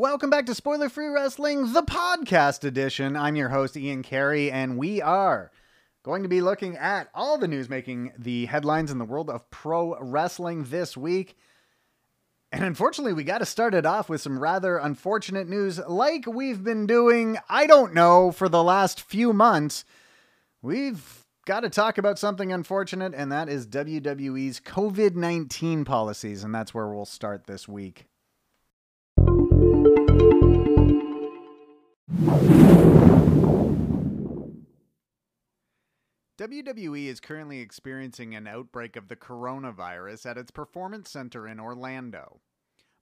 Welcome back to Spoiler Free Wrestling, the podcast edition. I'm your host, Ian Carey, and we are going to be looking at all the news making the headlines in the world of pro wrestling this week. And unfortunately, we got to start it off with some rather unfortunate news, like we've been doing, I don't know, for the last few months. We've got to talk about something unfortunate, and that is WWE's COVID 19 policies. And that's where we'll start this week. WWE is currently experiencing an outbreak of the coronavirus at its performance center in Orlando.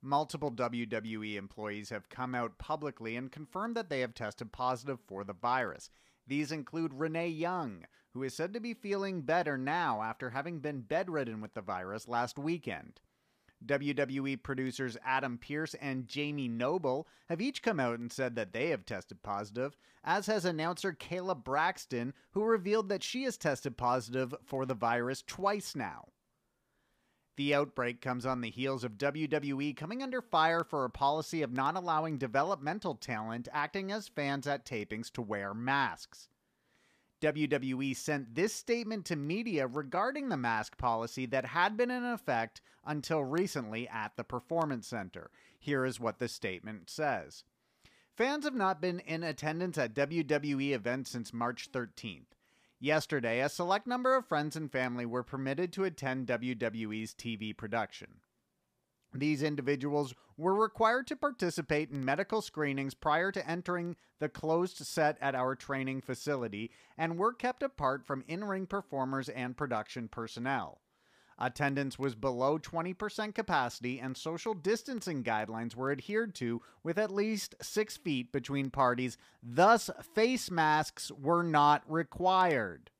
Multiple WWE employees have come out publicly and confirmed that they have tested positive for the virus. These include Renee Young, who is said to be feeling better now after having been bedridden with the virus last weekend. WWE producers Adam Pearce and Jamie Noble have each come out and said that they have tested positive, as has announcer Kayla Braxton, who revealed that she has tested positive for the virus twice now. The outbreak comes on the heels of WWE coming under fire for a policy of not allowing developmental talent acting as fans at tapings to wear masks. WWE sent this statement to media regarding the mask policy that had been in effect until recently at the Performance Center. Here is what the statement says Fans have not been in attendance at WWE events since March 13th. Yesterday, a select number of friends and family were permitted to attend WWE's TV production. These individuals were required to participate in medical screenings prior to entering the closed set at our training facility and were kept apart from in ring performers and production personnel. Attendance was below 20% capacity, and social distancing guidelines were adhered to with at least six feet between parties, thus, face masks were not required.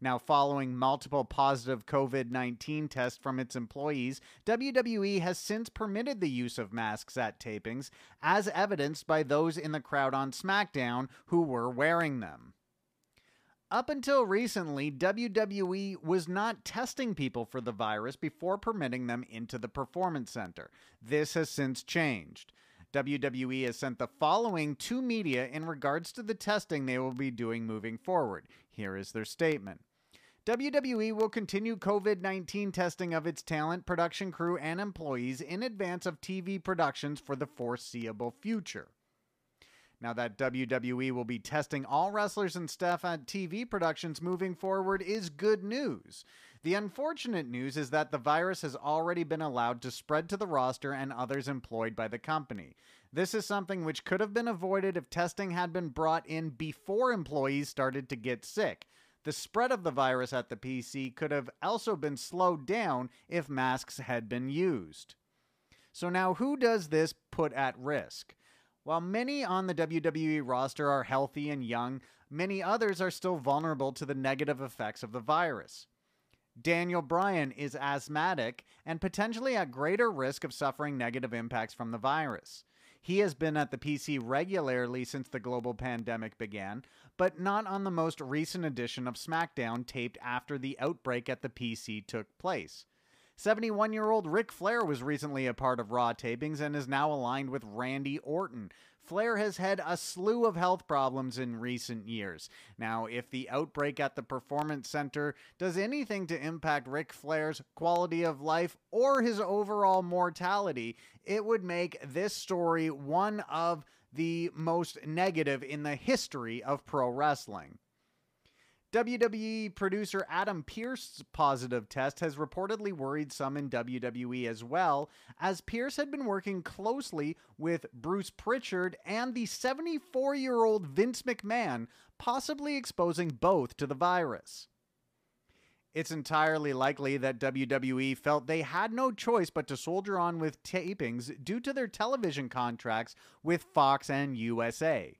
Now, following multiple positive COVID 19 tests from its employees, WWE has since permitted the use of masks at tapings, as evidenced by those in the crowd on SmackDown who were wearing them. Up until recently, WWE was not testing people for the virus before permitting them into the Performance Center. This has since changed. WWE has sent the following to media in regards to the testing they will be doing moving forward. Here is their statement. WWE will continue COVID 19 testing of its talent, production crew, and employees in advance of TV productions for the foreseeable future. Now, that WWE will be testing all wrestlers and staff at TV productions moving forward is good news. The unfortunate news is that the virus has already been allowed to spread to the roster and others employed by the company. This is something which could have been avoided if testing had been brought in before employees started to get sick. The spread of the virus at the PC could have also been slowed down if masks had been used. So, now who does this put at risk? While many on the WWE roster are healthy and young, many others are still vulnerable to the negative effects of the virus. Daniel Bryan is asthmatic and potentially at greater risk of suffering negative impacts from the virus. He has been at the PC regularly since the global pandemic began, but not on the most recent edition of SmackDown taped after the outbreak at the PC took place. 71 year old Ric Flair was recently a part of Raw tapings and is now aligned with Randy Orton. Flair has had a slew of health problems in recent years. Now, if the outbreak at the Performance Center does anything to impact Ric Flair's quality of life or his overall mortality, it would make this story one of the most negative in the history of pro wrestling. WWE producer Adam Pearce's positive test has reportedly worried some in WWE as well, as Pearce had been working closely with Bruce Pritchard and the 74 year old Vince McMahon, possibly exposing both to the virus. It's entirely likely that WWE felt they had no choice but to soldier on with tapings due to their television contracts with Fox and USA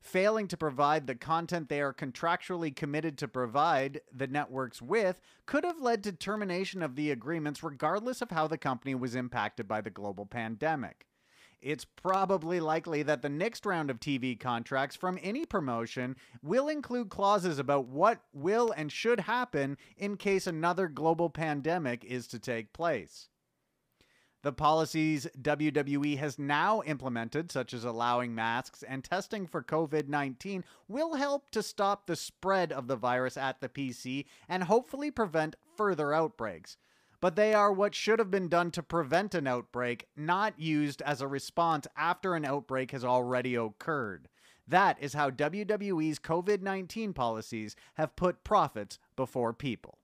failing to provide the content they are contractually committed to provide the networks with could have led to termination of the agreements regardless of how the company was impacted by the global pandemic. It's probably likely that the next round of TV contracts from any promotion will include clauses about what will and should happen in case another global pandemic is to take place. The policies WWE has now implemented, such as allowing masks and testing for COVID 19, will help to stop the spread of the virus at the PC and hopefully prevent further outbreaks. But they are what should have been done to prevent an outbreak, not used as a response after an outbreak has already occurred. That is how WWE's COVID 19 policies have put profits before people.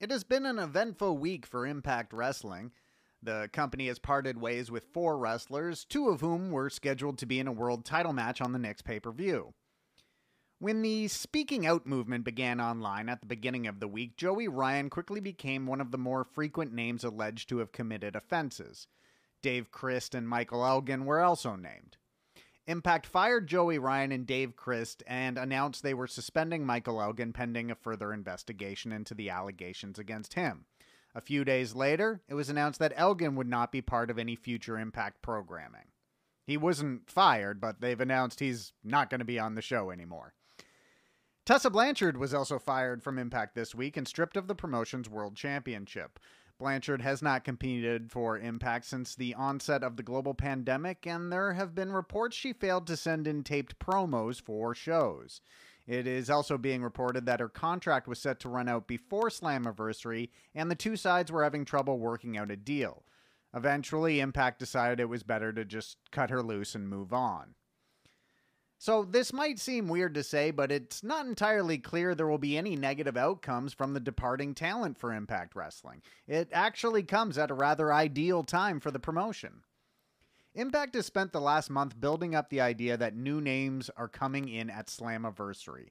It has been an eventful week for Impact Wrestling. The company has parted ways with four wrestlers, two of whom were scheduled to be in a world title match on the next pay per view. When the speaking out movement began online at the beginning of the week, Joey Ryan quickly became one of the more frequent names alleged to have committed offenses. Dave Crist and Michael Elgin were also named. Impact fired Joey Ryan and Dave Crist and announced they were suspending Michael Elgin pending a further investigation into the allegations against him. A few days later, it was announced that Elgin would not be part of any future Impact programming. He wasn't fired, but they've announced he's not going to be on the show anymore. Tessa Blanchard was also fired from Impact this week and stripped of the promotion's World Championship. Blanchard has not competed for Impact since the onset of the global pandemic, and there have been reports she failed to send in taped promos for shows. It is also being reported that her contract was set to run out before Slammiversary, and the two sides were having trouble working out a deal. Eventually, Impact decided it was better to just cut her loose and move on. So, this might seem weird to say, but it's not entirely clear there will be any negative outcomes from the departing talent for Impact Wrestling. It actually comes at a rather ideal time for the promotion. Impact has spent the last month building up the idea that new names are coming in at Slammiversary.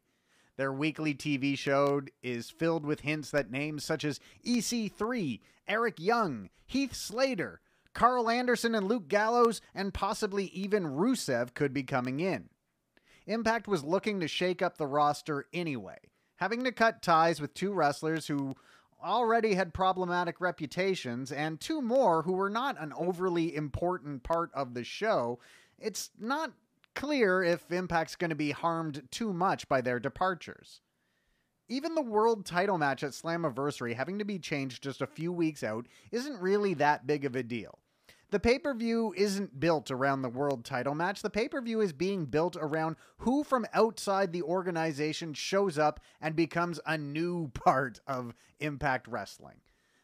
Their weekly TV show is filled with hints that names such as EC3, Eric Young, Heath Slater, Karl Anderson and Luke Gallows, and possibly even Rusev could be coming in. Impact was looking to shake up the roster anyway, having to cut ties with two wrestlers who already had problematic reputations and two more who were not an overly important part of the show. It's not clear if Impact's going to be harmed too much by their departures. Even the world title match at Slammiversary having to be changed just a few weeks out isn't really that big of a deal. The pay per view isn't built around the world title match. The pay per view is being built around who from outside the organization shows up and becomes a new part of Impact Wrestling.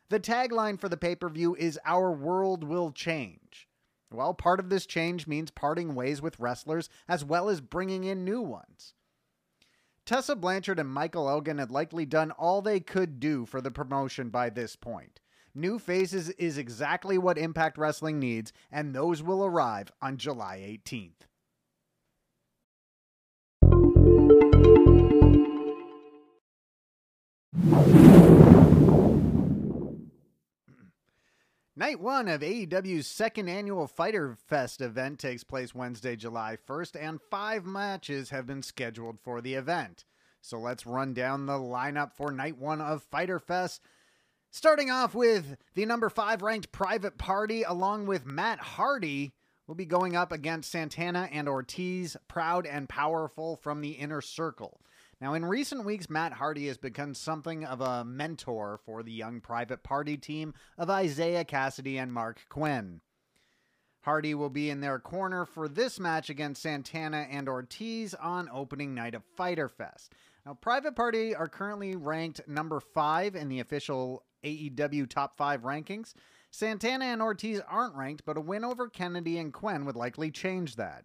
The tagline for the pay per view is Our World Will Change. Well, part of this change means parting ways with wrestlers as well as bringing in new ones. Tessa Blanchard and Michael Elgin had likely done all they could do for the promotion by this point. New faces is exactly what Impact Wrestling needs, and those will arrive on July 18th. Night one of AEW's second annual Fyter Fest event takes place Wednesday, July 1st, and five matches have been scheduled for the event. So let's run down the lineup for night one of Fyter Fest. Starting off with the number five ranked Private Party, along with Matt Hardy, will be going up against Santana and Ortiz, proud and powerful from the inner circle. Now, in recent weeks, Matt Hardy has become something of a mentor for the young Private Party team of Isaiah Kassidy and Marq Quen. Hardy will be in their corner for this match against Santana and Ortiz on opening night of Fyter Fest. Now, Private Party are currently ranked number five in the official AEW top five rankings. Santana and Ortiz aren't ranked, but a win over Kassidy and Quen would likely change that.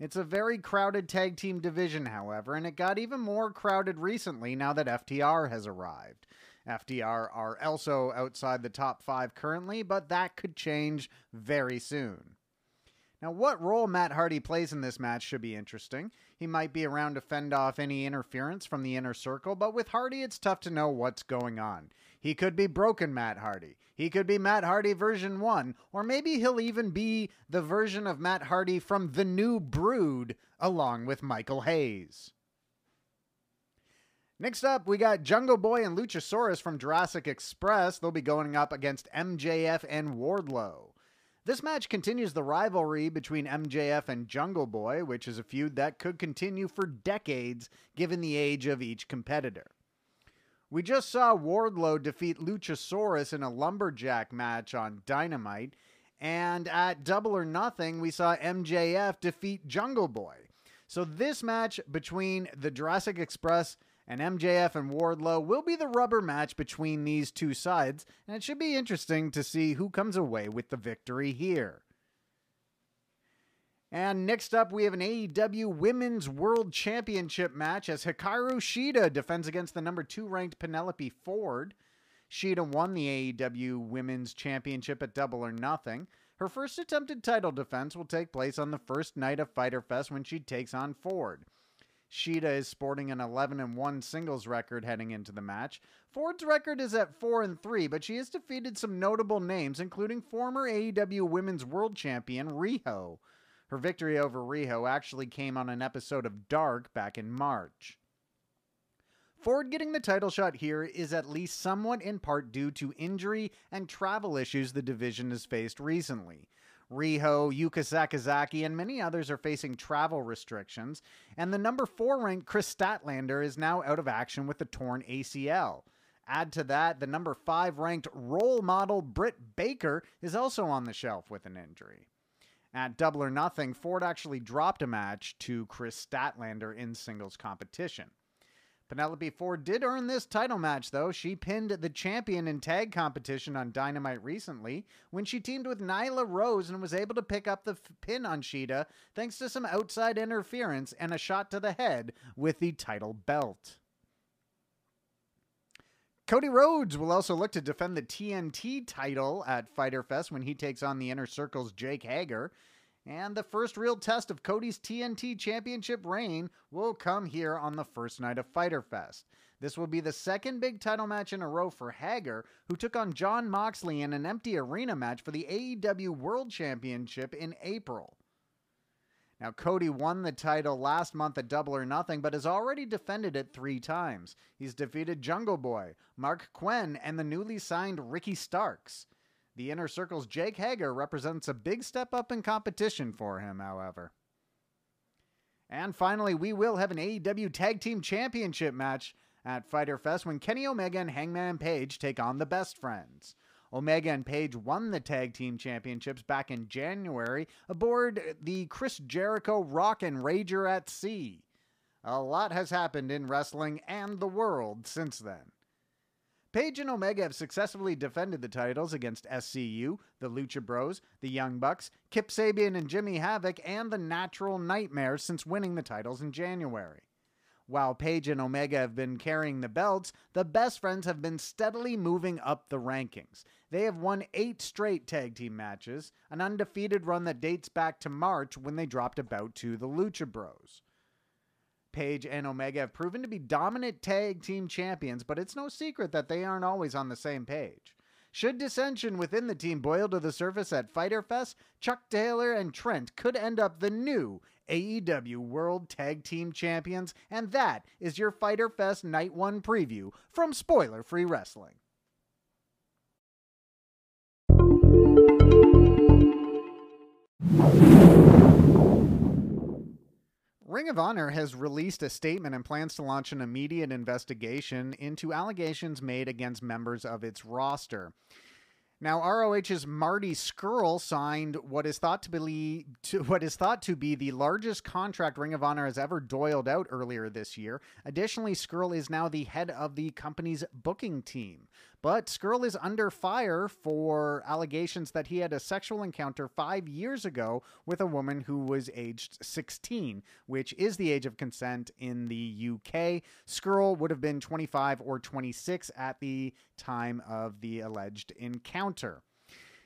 It's a very crowded tag team division, however, and it got even more crowded recently now that FTR has arrived. FTR are also outside the top five currently, but that could change very soon. Now, what role Matt Hardy plays in this match should be interesting. He might be around to fend off any interference from the inner circle, but with Hardy, it's tough to know what's going on. He could be broken Matt Hardy. He could be Matt Hardy version 1, or maybe he'll even be the version of Matt Hardy from The New Brood along with Michael Hayes. Next up, we got Jungle Boy and Luchasaurus from Jurassic Express. They'll be going up against MJF and Wardlow. This match continues the rivalry between MJF and Jungle Boy, which is a feud that could continue for decades given the age of each competitor. We just saw Wardlow defeat Luchasaurus in a lumberjack match on Dynamite, and at Double or Nothing, we saw MJF defeat Jungle Boy. So, this match between the Jurassic Express and MJF and Wardlow will be the rubber match between these two sides, and it should be interesting to see who comes away with the victory here. And next up, we have an AEW Women's World Championship match as Hikaru Shida defends against the number two ranked Penelope Ford. Shida won the AEW Women's Championship at Double or Nothing. Her first attempted title defense will take place on the first night of Fyter Fest when she takes on Ford. Shida is sporting an 11 and 1 singles record heading into the match. Ford's record is at 4 and 3, but she has defeated some notable names including former AEW Women's World Champion Riho. Her victory over Riho actually came on an episode of Dark back in March. Ford getting the title shot here is at least somewhat in part due to injury and travel issues the division has faced recently. Riho, Yuka Sakazaki, and many others are facing travel restrictions, and the number four ranked Kris Statlander is now out of action with a torn ACL. Add to that, the number five ranked role model Britt Baker is also on the shelf with an injury. At Double or Nothing, Ford actually dropped a match to Kris Statlander in singles competition. Penelope Ford did earn this title match, though. She pinned the champion in tag competition on Dynamite recently when she teamed with Nyla Rose and was able to pick up the f- pin on Shida thanks to some outside interference and a shot to the head with the title belt. Cody Rhodes will also look to defend the TNT title at Fyter Fest when he takes on the Inner Circle's Jake Hager. And the first real test of Cody's TNT Championship reign will come here on the first night of Fyter Fest. This will be the second big title match in a row for Hager, who took on Jon Moxley in an empty arena match for the AEW World Championship in April. Now, Cody won the title last month at Double or Nothing, but has already defended it three times. He's defeated Jungle Boy, Marq Quen, and the newly signed Ricky Starks. The Inner Circle's Jake Hager represents a big step up in competition for him, however. And finally, we will have an AEW Tag Team Championship match at Fyter Fest when Kenny Omega and Hangman Page take on the Best Friends. Omega and Page won the tag team championships back in January aboard the Chris Jericho Rock and Rager at Sea. A lot has happened in wrestling and the world since then. Page and Omega have successfully defended the titles against SCU, the Lucha Bros, the Young Bucks, Kip Sabian and Jimmy Havoc, and the Natural Nightmares since winning the titles in January. While Page and Omega have been carrying the belts, the best friends have been steadily moving up the rankings. They have won eight straight tag team matches, an undefeated run that dates back to March when they dropped a bout to the Lucha Bros. Page and Omega have proven to be dominant tag team champions, but it's no secret that they aren't always on the same page. Should dissension within the team boil to the surface at Fyter Fest, Chuck Taylor and Trent could end up the new AEW World Tag Team Champions, and that is your Fyter Fest Night 1 preview from Spoiler Free Wrestling. Ring of Honor has released a statement and plans to launch an immediate investigation into allegations made against members of its roster. Now, ROH's Marty Scurll signed what is thought to be to, what is thought to be the largest contract Ring of Honor has ever doiled out earlier this year. Additionally, Scurll is now the head of the company's booking team. But Scurll is under fire for allegations that he had a sexual encounter five years ago with a woman who was aged 16, which is the age of consent in the UK. Scurll would have been 25 or 26 at the time of the alleged encounter.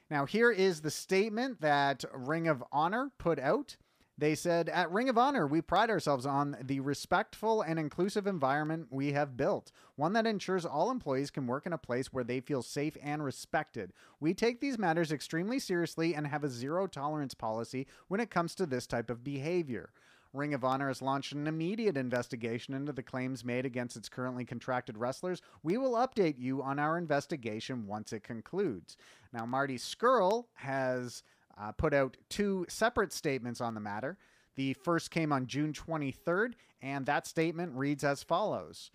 Now, here is the statement that Ring of Honor put out. They said, At Ring of Honor, we pride ourselves on the respectful and inclusive environment we have built, one that ensures all employees can work in a place where they feel safe and respected. We take these matters extremely seriously and have a zero tolerance policy when it comes to this type of behavior. Ring of Honor has launched an immediate investigation into the claims made against its currently contracted wrestlers. We will update you on our investigation once it concludes. Now, Marty Scurll has uh, put out two separate statements on the matter. The first came on June 23rd, and that statement reads as follows.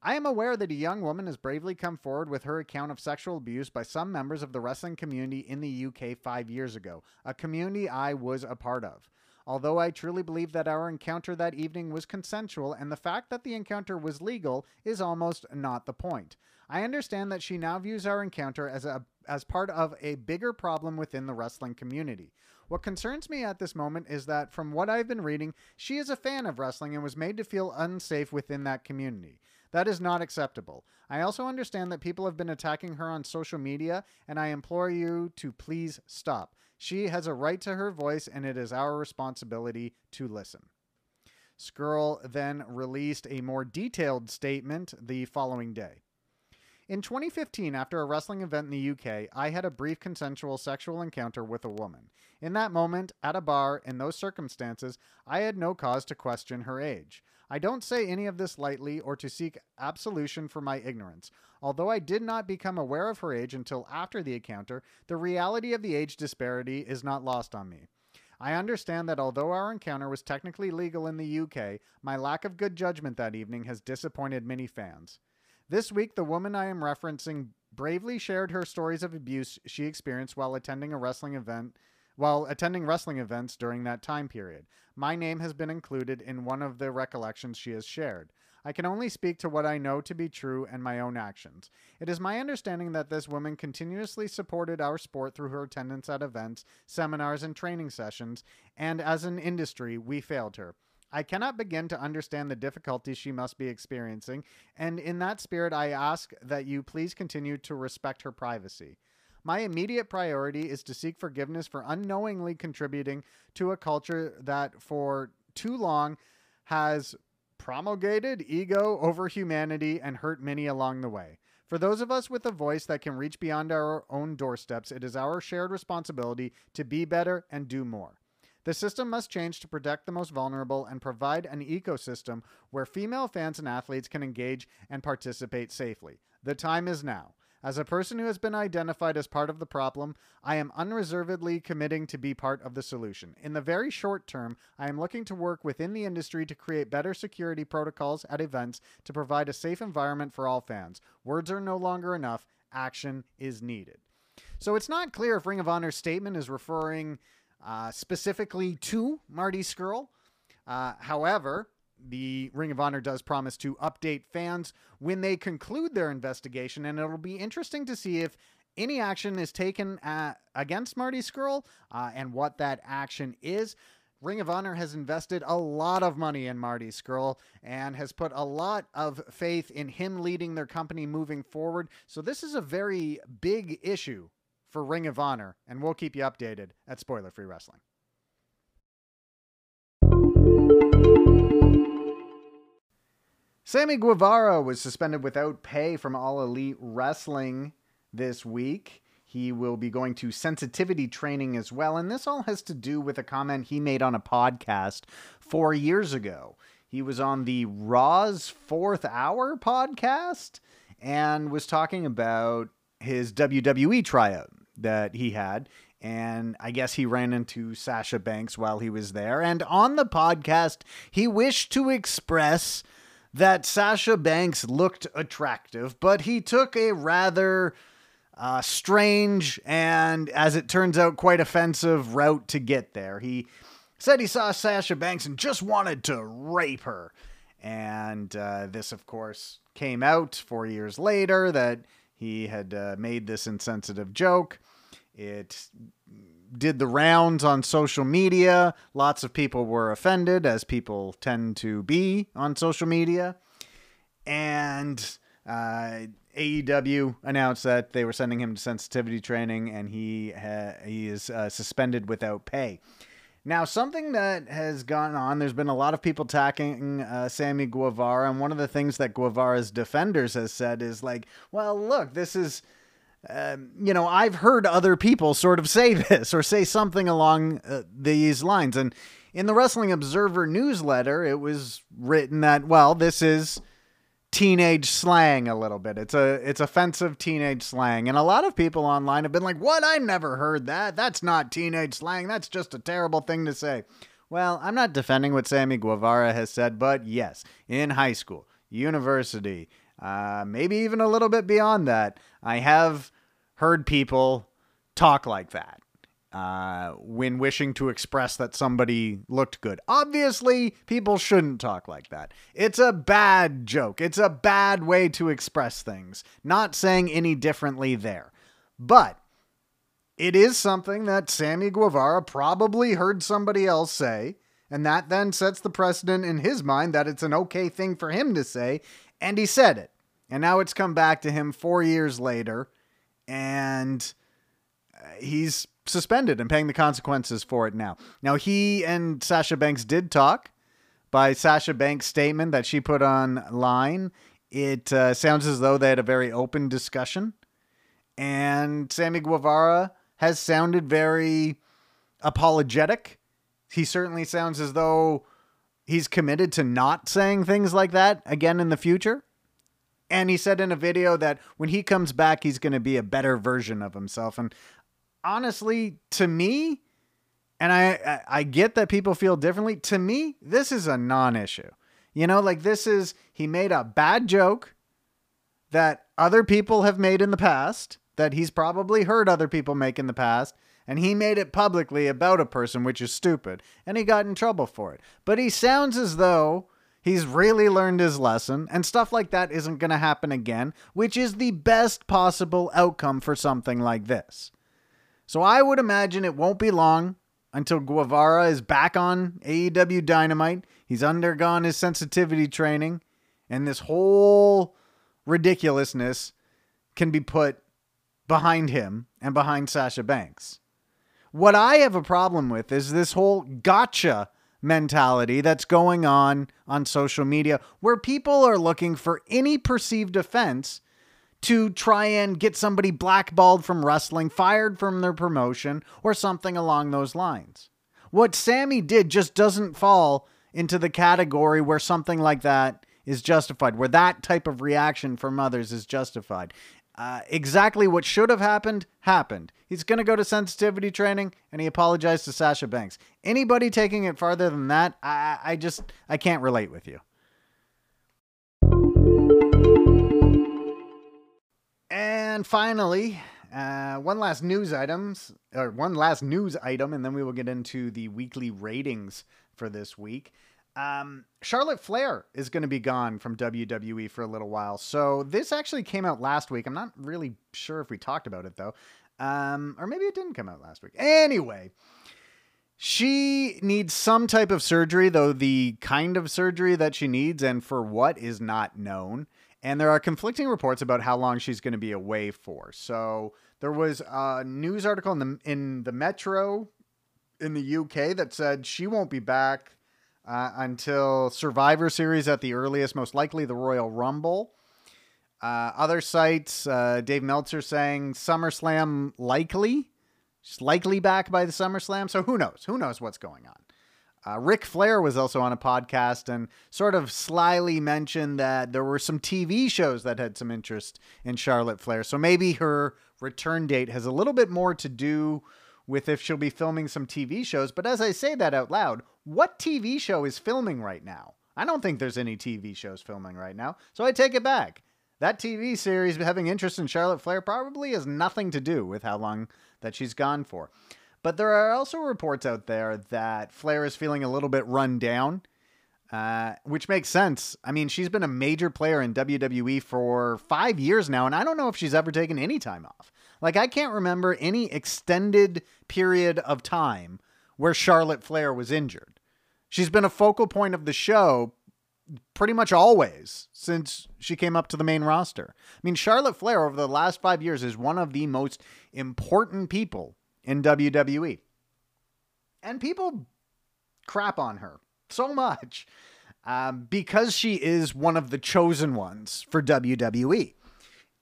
I am aware that a young woman has bravely come forward with her account of sexual abuse by some members of the wrestling community in the UK five years ago, a community I was a part of. Although I truly believe that our encounter that evening was consensual and the fact that the encounter was legal is almost not the point. I understand that she now views our encounter as a as part of a bigger problem within the wrestling community. What concerns me at this moment is that from what I've been reading, she is a fan of wrestling and was made to feel unsafe within that community. That is not acceptable. I also understand that people have been attacking her on social media, and I implore you to please stop. She has a right to her voice, and it is our responsibility to listen. Scurll then released a more detailed statement the following day. In 2015, after a wrestling event in the UK, I had a brief consensual sexual encounter with a woman. In that moment, at a bar, in those circumstances, I had no cause to question her age. I don't say any of this lightly or to seek absolution for my ignorance. Although I did not become aware of her age until after the encounter, the reality of the age disparity is not lost on me. I understand that although our encounter was technically legal in the UK, my lack of good judgment that evening has disappointed many fans. This week, the woman I am referencing bravely shared her stories of abuse she experienced while attending a wrestling event while attending wrestling events during that time period. My name has been included in one of the recollections she has shared. I can only speak to what I know to be true and my own actions. It is my understanding that this woman continuously supported our sport through her attendance at events, seminars, and training sessions, and as an industry, we failed her. I cannot begin to understand the difficulties she must be experiencing, and in that spirit, I ask that you please continue to respect her privacy. My immediate priority is to seek forgiveness for unknowingly contributing to a culture that for too long has promulgated ego over humanity and hurt many along the way. For those of us with a voice that can reach beyond our own doorsteps, it is our shared responsibility to be better and do more. The system must change to protect the most vulnerable and provide an ecosystem where female fans and athletes can engage and participate safely. The time is now. As a person who has been identified as part of the problem, I am unreservedly committing to be part of the solution. In the very short term, I am looking to work within the industry to create better security protocols at events to provide a safe environment for all fans. Words are no longer enough, action is needed. So it's not clear if Ring of Honor's statement is referring uh, specifically to Marty Scurll. Uh, however, the Ring of Honor does promise to update fans when they conclude their investigation, and it'll be interesting to see if any action is taken at, against Marty Scurll uh, and what that action is. Ring of Honor has invested a lot of money in Marty Scurll and has put a lot of faith in him leading their company moving forward. So, this is a very big issue for Ring of Honor, and we'll keep you updated at Spoiler Free Wrestling. Sammy Guevara was suspended without pay from All Elite Wrestling this week. He will be going to sensitivity training as well. And this all has to do with a comment he made on a podcast four years ago. He was on the Raw's Fourth Hour podcast and was talking about his WWE tryout that he had. And I guess he ran into Sasha Banks while he was there. And on the podcast, he wished to express that Sasha Banks looked attractive, but he took a rather uh, strange and, as it turns out, quite offensive route to get there. He said he saw Sasha Banks and just wanted to rape her. And uh, this, of course, came out four years later that he had uh, made this insensitive joke. It did the rounds on social media. Lots of people were offended, as people tend to be on social media. And uh, AEW announced that they were sending him to sensitivity training, and he ha- he is uh, suspended without pay. Now, something that has gone on, there's been a lot of people attacking uh, Sammy Guevara, and one of the things that Guevara's defenders has said is like, well, look, this is um, you know, I've heard other people sort of say this or say something along uh, these lines. And in the Wrestling Observer newsletter, it was written that, well, this is teenage slang a little bit. It's a it's offensive teenage slang, and a lot of people online have been like, "What? I never heard that. That's not teenage slang. That's just a terrible thing to say." Well, I'm not defending what Sammy Guevara has said, but yes, in high school, university, uh, maybe even a little bit beyond that, I have heard people talk like that uh, when wishing to express that somebody looked good. Obviously, people shouldn't talk like that. It's a bad joke. It's a bad way to express things. Not saying any differently there. But it is something that Sammy Guevara probably heard somebody else say, and that then sets the precedent in his mind that it's an okay thing for him to say, and he said it. And now it's come back to him four years later, and uh, he's suspended and paying the consequences for it now. Now, he and Sasha Banks did talk. By Sasha Banks' statement that she put online, it uh, sounds as though they had a very open discussion. And Sammy Guevara has sounded very apologetic. He certainly sounds as though he's committed to not saying things like that again in the future. And he said in a video that when he comes back, he's going to be a better version of himself. And honestly, to me, and I, I get that people feel differently. To me, this is a non-issue. You know, like this is he made a bad joke that other people have made in the past that he's probably heard other people make in the past and he made it publicly about a person which is stupid and he got in trouble for it. But he sounds as though he's really learned his lesson and stuff like that isn't going to happen again, which is the best possible outcome for something like this. So I would imagine it won't be long until Guevara is back on AEW Dynamite. He's undergone his sensitivity training, and this whole ridiculousness can be put behind him and behind Sasha Banks. What I have a problem with is this whole gotcha mentality that's going on on social media where people are looking for any perceived offense to try and get somebody blackballed from wrestling, fired from their promotion, or something along those lines. What Sammy did just doesn't fall into the category where something like that is justified, where that type of reaction from others is justified. Uh, exactly what should have happened happened. He's going to go to sensitivity training, and he apologized to Sasha Banks. Anybody taking it farther than that, I, I just I can't relate with you. And finally, uh, one last news items or one last news item, and then we will get into the weekly ratings for this week. Um, Charlotte Flair is going to be gone from WWE for a little while. So this actually came out last week. I'm not really sure if we talked about it though. Um, or maybe it didn't come out last week. Anyway, she needs some type of surgery, though the kind of surgery that she needs and for what is not known. And there are conflicting reports about how long she's going to be away for. So there was a news article in the in the Metro in the UK that said she won't be back uh, until Survivor Series at the earliest, most likely the Royal Rumble. Uh, other sites, uh, Dave Meltzer saying SummerSlam likely. She's likely back by the SummerSlam. So who knows? Who knows what's going on? Uh, Ric Flair was also on a podcast and sort of slyly mentioned that there were some TV shows that had some interest in Charlotte Flair. So maybe her return date has a little bit more to do with if she'll be filming some TV shows. But as I say that out loud, what TV show is filming right now? I don't think there's any TV shows filming right now. So I take it back. That TV series having interest in Charlotte Flair probably has nothing to do with how long that she's gone for. But there are also reports out there that Flair is feeling a little bit run down, uh, which makes sense. I mean, she's been a major player in WWE for five years now, and I don't know if she's ever taken any time off. Like, I can't remember any extended period of time where Charlotte Flair was injured. She's been a focal point of the show pretty much always since she came up to the main roster. I mean, Charlotte Flair over the last five years is one of the most important people in WWE. And people crap on her so much um, because she is one of the chosen ones for WWE.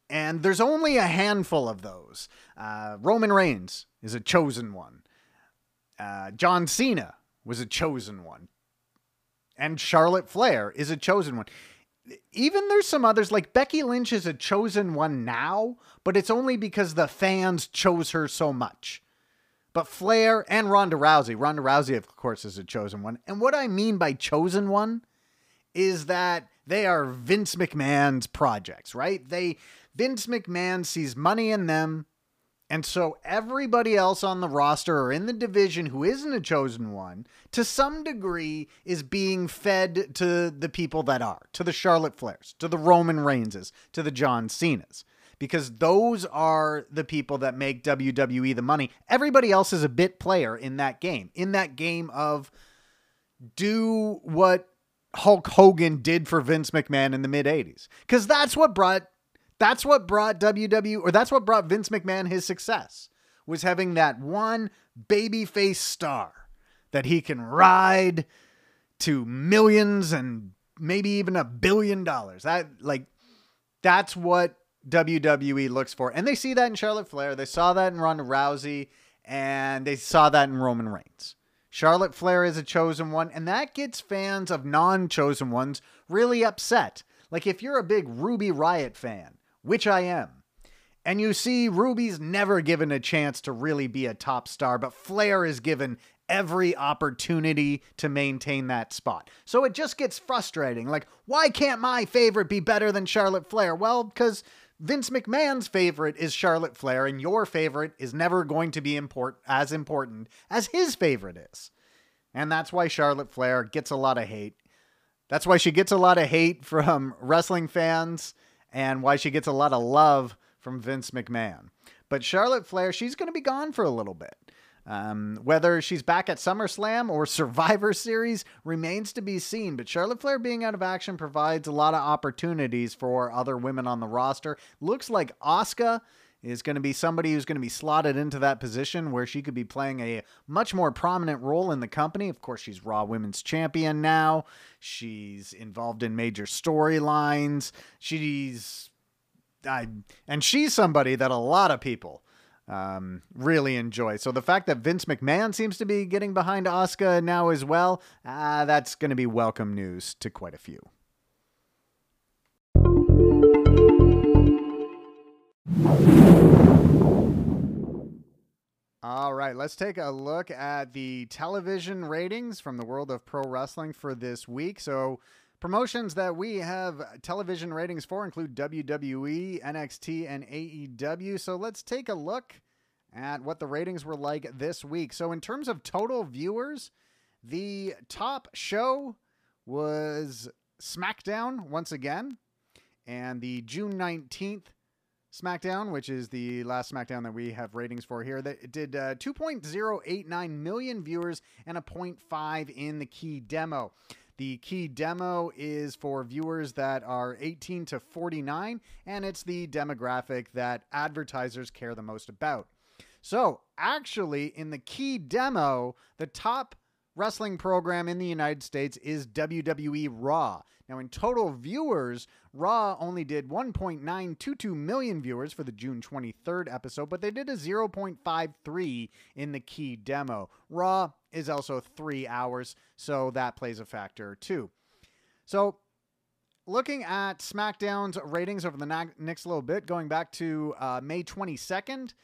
And there's only a handful of those. Uh, Roman Reigns is a chosen one. Uh, John Cena was a chosen one. And Charlotte Flair is a chosen one. even there's some others like Becky Lynch is a chosen one now, but it's only because the fans chose her so much. But Flair and Ronda Rousey, Ronda Rousey, of course, is a chosen one. And what I mean by chosen one is that they are Vince McMahon's projects, right? They Vince McMahon sees money in them. And so everybody else on the roster or in the division who isn't a chosen one, to some degree, is being fed to the people that are, to the Charlotte Flairs, to the Roman Reignses, to the John Cenas. Because those are the people that make WWE the money. Everybody else is a bit player in that game. In that game of do what Hulk Hogan did for Vince McMahon in the mid 80s. Because that's what brought that's what brought WWE or that's what brought Vince McMahon his success was having that one babyface star that he can ride to millions and maybe even a billion dollars. That like that's what WWE looks for. And they see that in Charlotte Flair. They saw that in Ronda Rousey and they saw that in Roman Reigns. Charlotte Flair is a chosen one, and that gets fans of non chosen ones really upset. Like if you're a big Ruby Riott fan, which I am, and you see Ruby's never given a chance to really be a top star, but Flair is given every opportunity to maintain that spot. So it just gets frustrating. Like, why can't my favorite be better than Charlotte Flair? Well, because Vince McMahon's favorite is Charlotte Flair, and your favorite is never going to be import- as important as his favorite is. And that's why Charlotte Flair gets a lot of hate. That's why she gets a lot of hate from wrestling fans and why she gets a lot of love from Vince McMahon. But Charlotte Flair, she's going to be gone for a little bit. Um, whether she's back at SummerSlam or Survivor Series remains to be seen, but Charlotte Flair being out of action provides a lot of opportunities for other women on the roster. Looks like Asuka is going to be somebody who's going to be slotted into that position where she could be playing a much more prominent role in the company. Of course, she's Raw Women's Champion now. She's involved in major storylines. She's I, and she's somebody that a lot of people um, really enjoy. So the fact that Vince McMahon seems to be getting behind Asuka now as well, uh, that's going to be welcome news to quite a few. All right, let's take a look at the television ratings from the world of pro wrestling for this week. So, promotions that we have television ratings for include WWE, NXT, and AEW. So, let's take a look at what the ratings were like this week. So, in terms of total viewers, the top show was SmackDown once again, and the June 19th SmackDown, which is the last SmackDown that we have ratings for here, that did uh, 2.089 million viewers and a 0.5 in the key demo. The key demo is for viewers that are 18 to 49, and it's the demographic that advertisers care the most about. So, actually, in the key demo, the top wrestling program in the United States is WWE Raw. Now, in total viewers, Raw only did 1.922 million viewers for the June 23rd episode, but they did a 0.53 in the key demo. Raw is also three hours, so that plays a factor too. So, looking at SmackDown's ratings over the next little bit, going back to uh, May 22nd,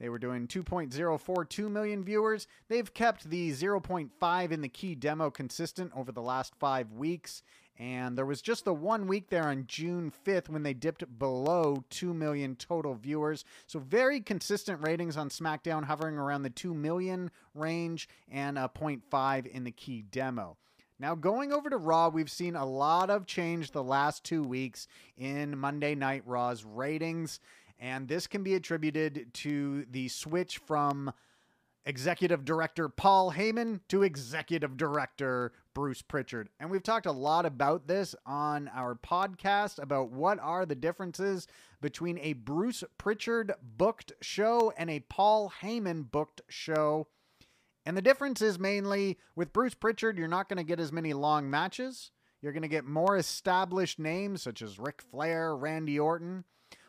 they were doing 2.042 million viewers. They've kept the 0.5 in the key demo consistent over the last five weeks. And there was just the one week there on June 5th when they dipped below 2 million total viewers. So, very consistent ratings on SmackDown, hovering around the 2 million range and a 0.5 in the key demo. Now, going over to Raw, we've seen a lot of change the last two weeks in Monday Night Raw's ratings. And this can be attributed to the switch from executive director Paul Heyman to executive director Bruce Pritchard. And we've talked a lot about this on our podcast about what are the differences between a Bruce Pritchard booked show and a Paul Heyman booked show. And the difference is mainly with Bruce Pritchard, you're not going to get as many long matches. You're going to get more established names such as Ric Flair, Randy Orton.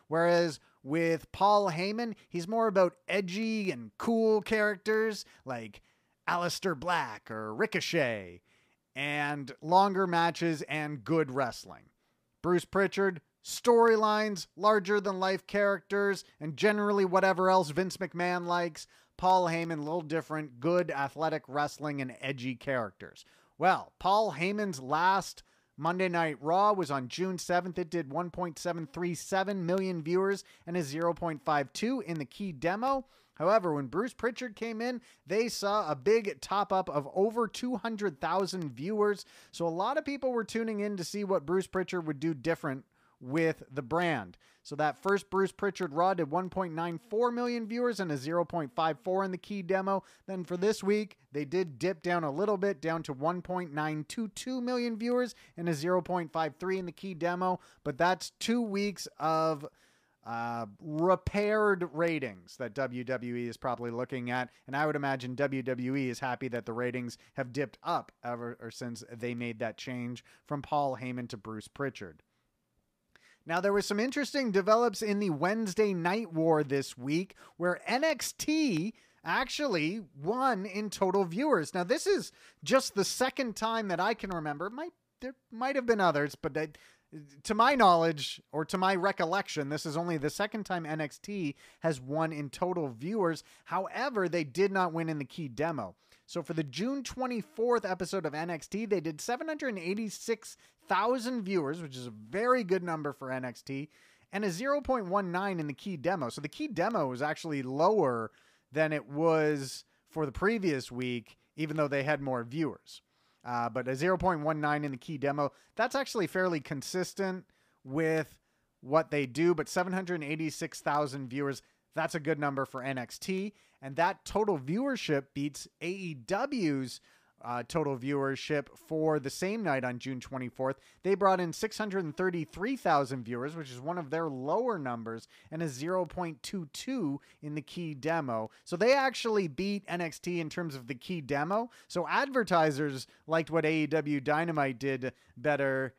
Whereas with Paul Heyman, he's more about edgy and cool characters like Aleister Black or Ricochet and longer matches and good wrestling. Bruce Pritchard, storylines, larger than life characters, and generally whatever else Vince McMahon likes. Paul Heyman, a little different, good athletic wrestling and edgy characters. Well, Paul Heyman's last Monday Night Raw was on June 7th. It did 1.737 million viewers and a 0.52 in the key demo. However, when Bruce Pritchard came in, they saw a big top up of over 200,000 viewers. So a lot of people were tuning in to see what Bruce Pritchard would do different with the brand. So that first Bruce Pritchard Raw did 1.94 million viewers and a 0.54 in the key demo. Then for this week, they did dip down a little bit, down to 1.922 million viewers and a 0.53 in the key demo. But that's two weeks of uh, repaired ratings that WWE is probably looking at. And I would imagine WWE is happy that the ratings have dipped up ever since they made that change from Paul Heyman to Bruce Pritchard. Now, there was some interesting develops in the Wednesday Night War this week where NXT actually won in total viewers. Now, this is just the second time that I can remember. might there might have been others, but to my knowledge or to my recollection, this is only the second time NXT has won in total viewers. However, they did not win in the key demo. So for the June 24th episode of NXT, they did 786,000 viewers, which is a very good number for NXT, and a 0.19 in the key demo. So the key demo was actually lower than it was for the previous week, even though they had more viewers. Uh, but a 0.19 in the key demo, that's actually fairly consistent with what they do. But 786,000 viewers, that's a good number for NXT. And that total viewership beats AEW's uh, total viewership for the same night on June 24th. They brought in 633,000 viewers, which is one of their lower numbers, and a 0.22 in the key demo. So they actually beat NXT in terms of the key demo. So advertisers liked what AEW Dynamite did better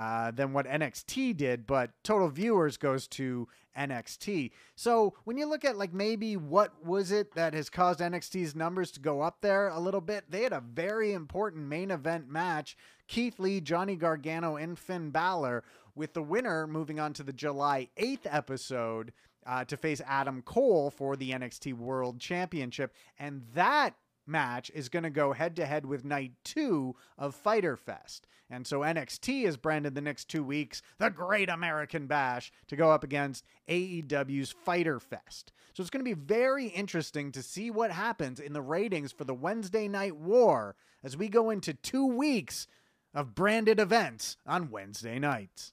uh, than what NXT did, but total viewers goes to NXT. So when you look at like maybe what was it that has caused NXT's numbers to go up there a little bit, they had a very important main event match. Keith Lee, Johnny Gargano, and Finn Balor, with the winner moving on to the July 8th episode uh, to face Adam Cole for the NXT World Championship. And that match is going to go head to head with night two of Fyter Fest. And so NXT is branded the next two weeks the Great American Bash to go up against AEW's Fyter Fest. So it's going to be very interesting to see what happens in the ratings for the Wednesday Night War as we go into two weeks of branded events on Wednesday nights.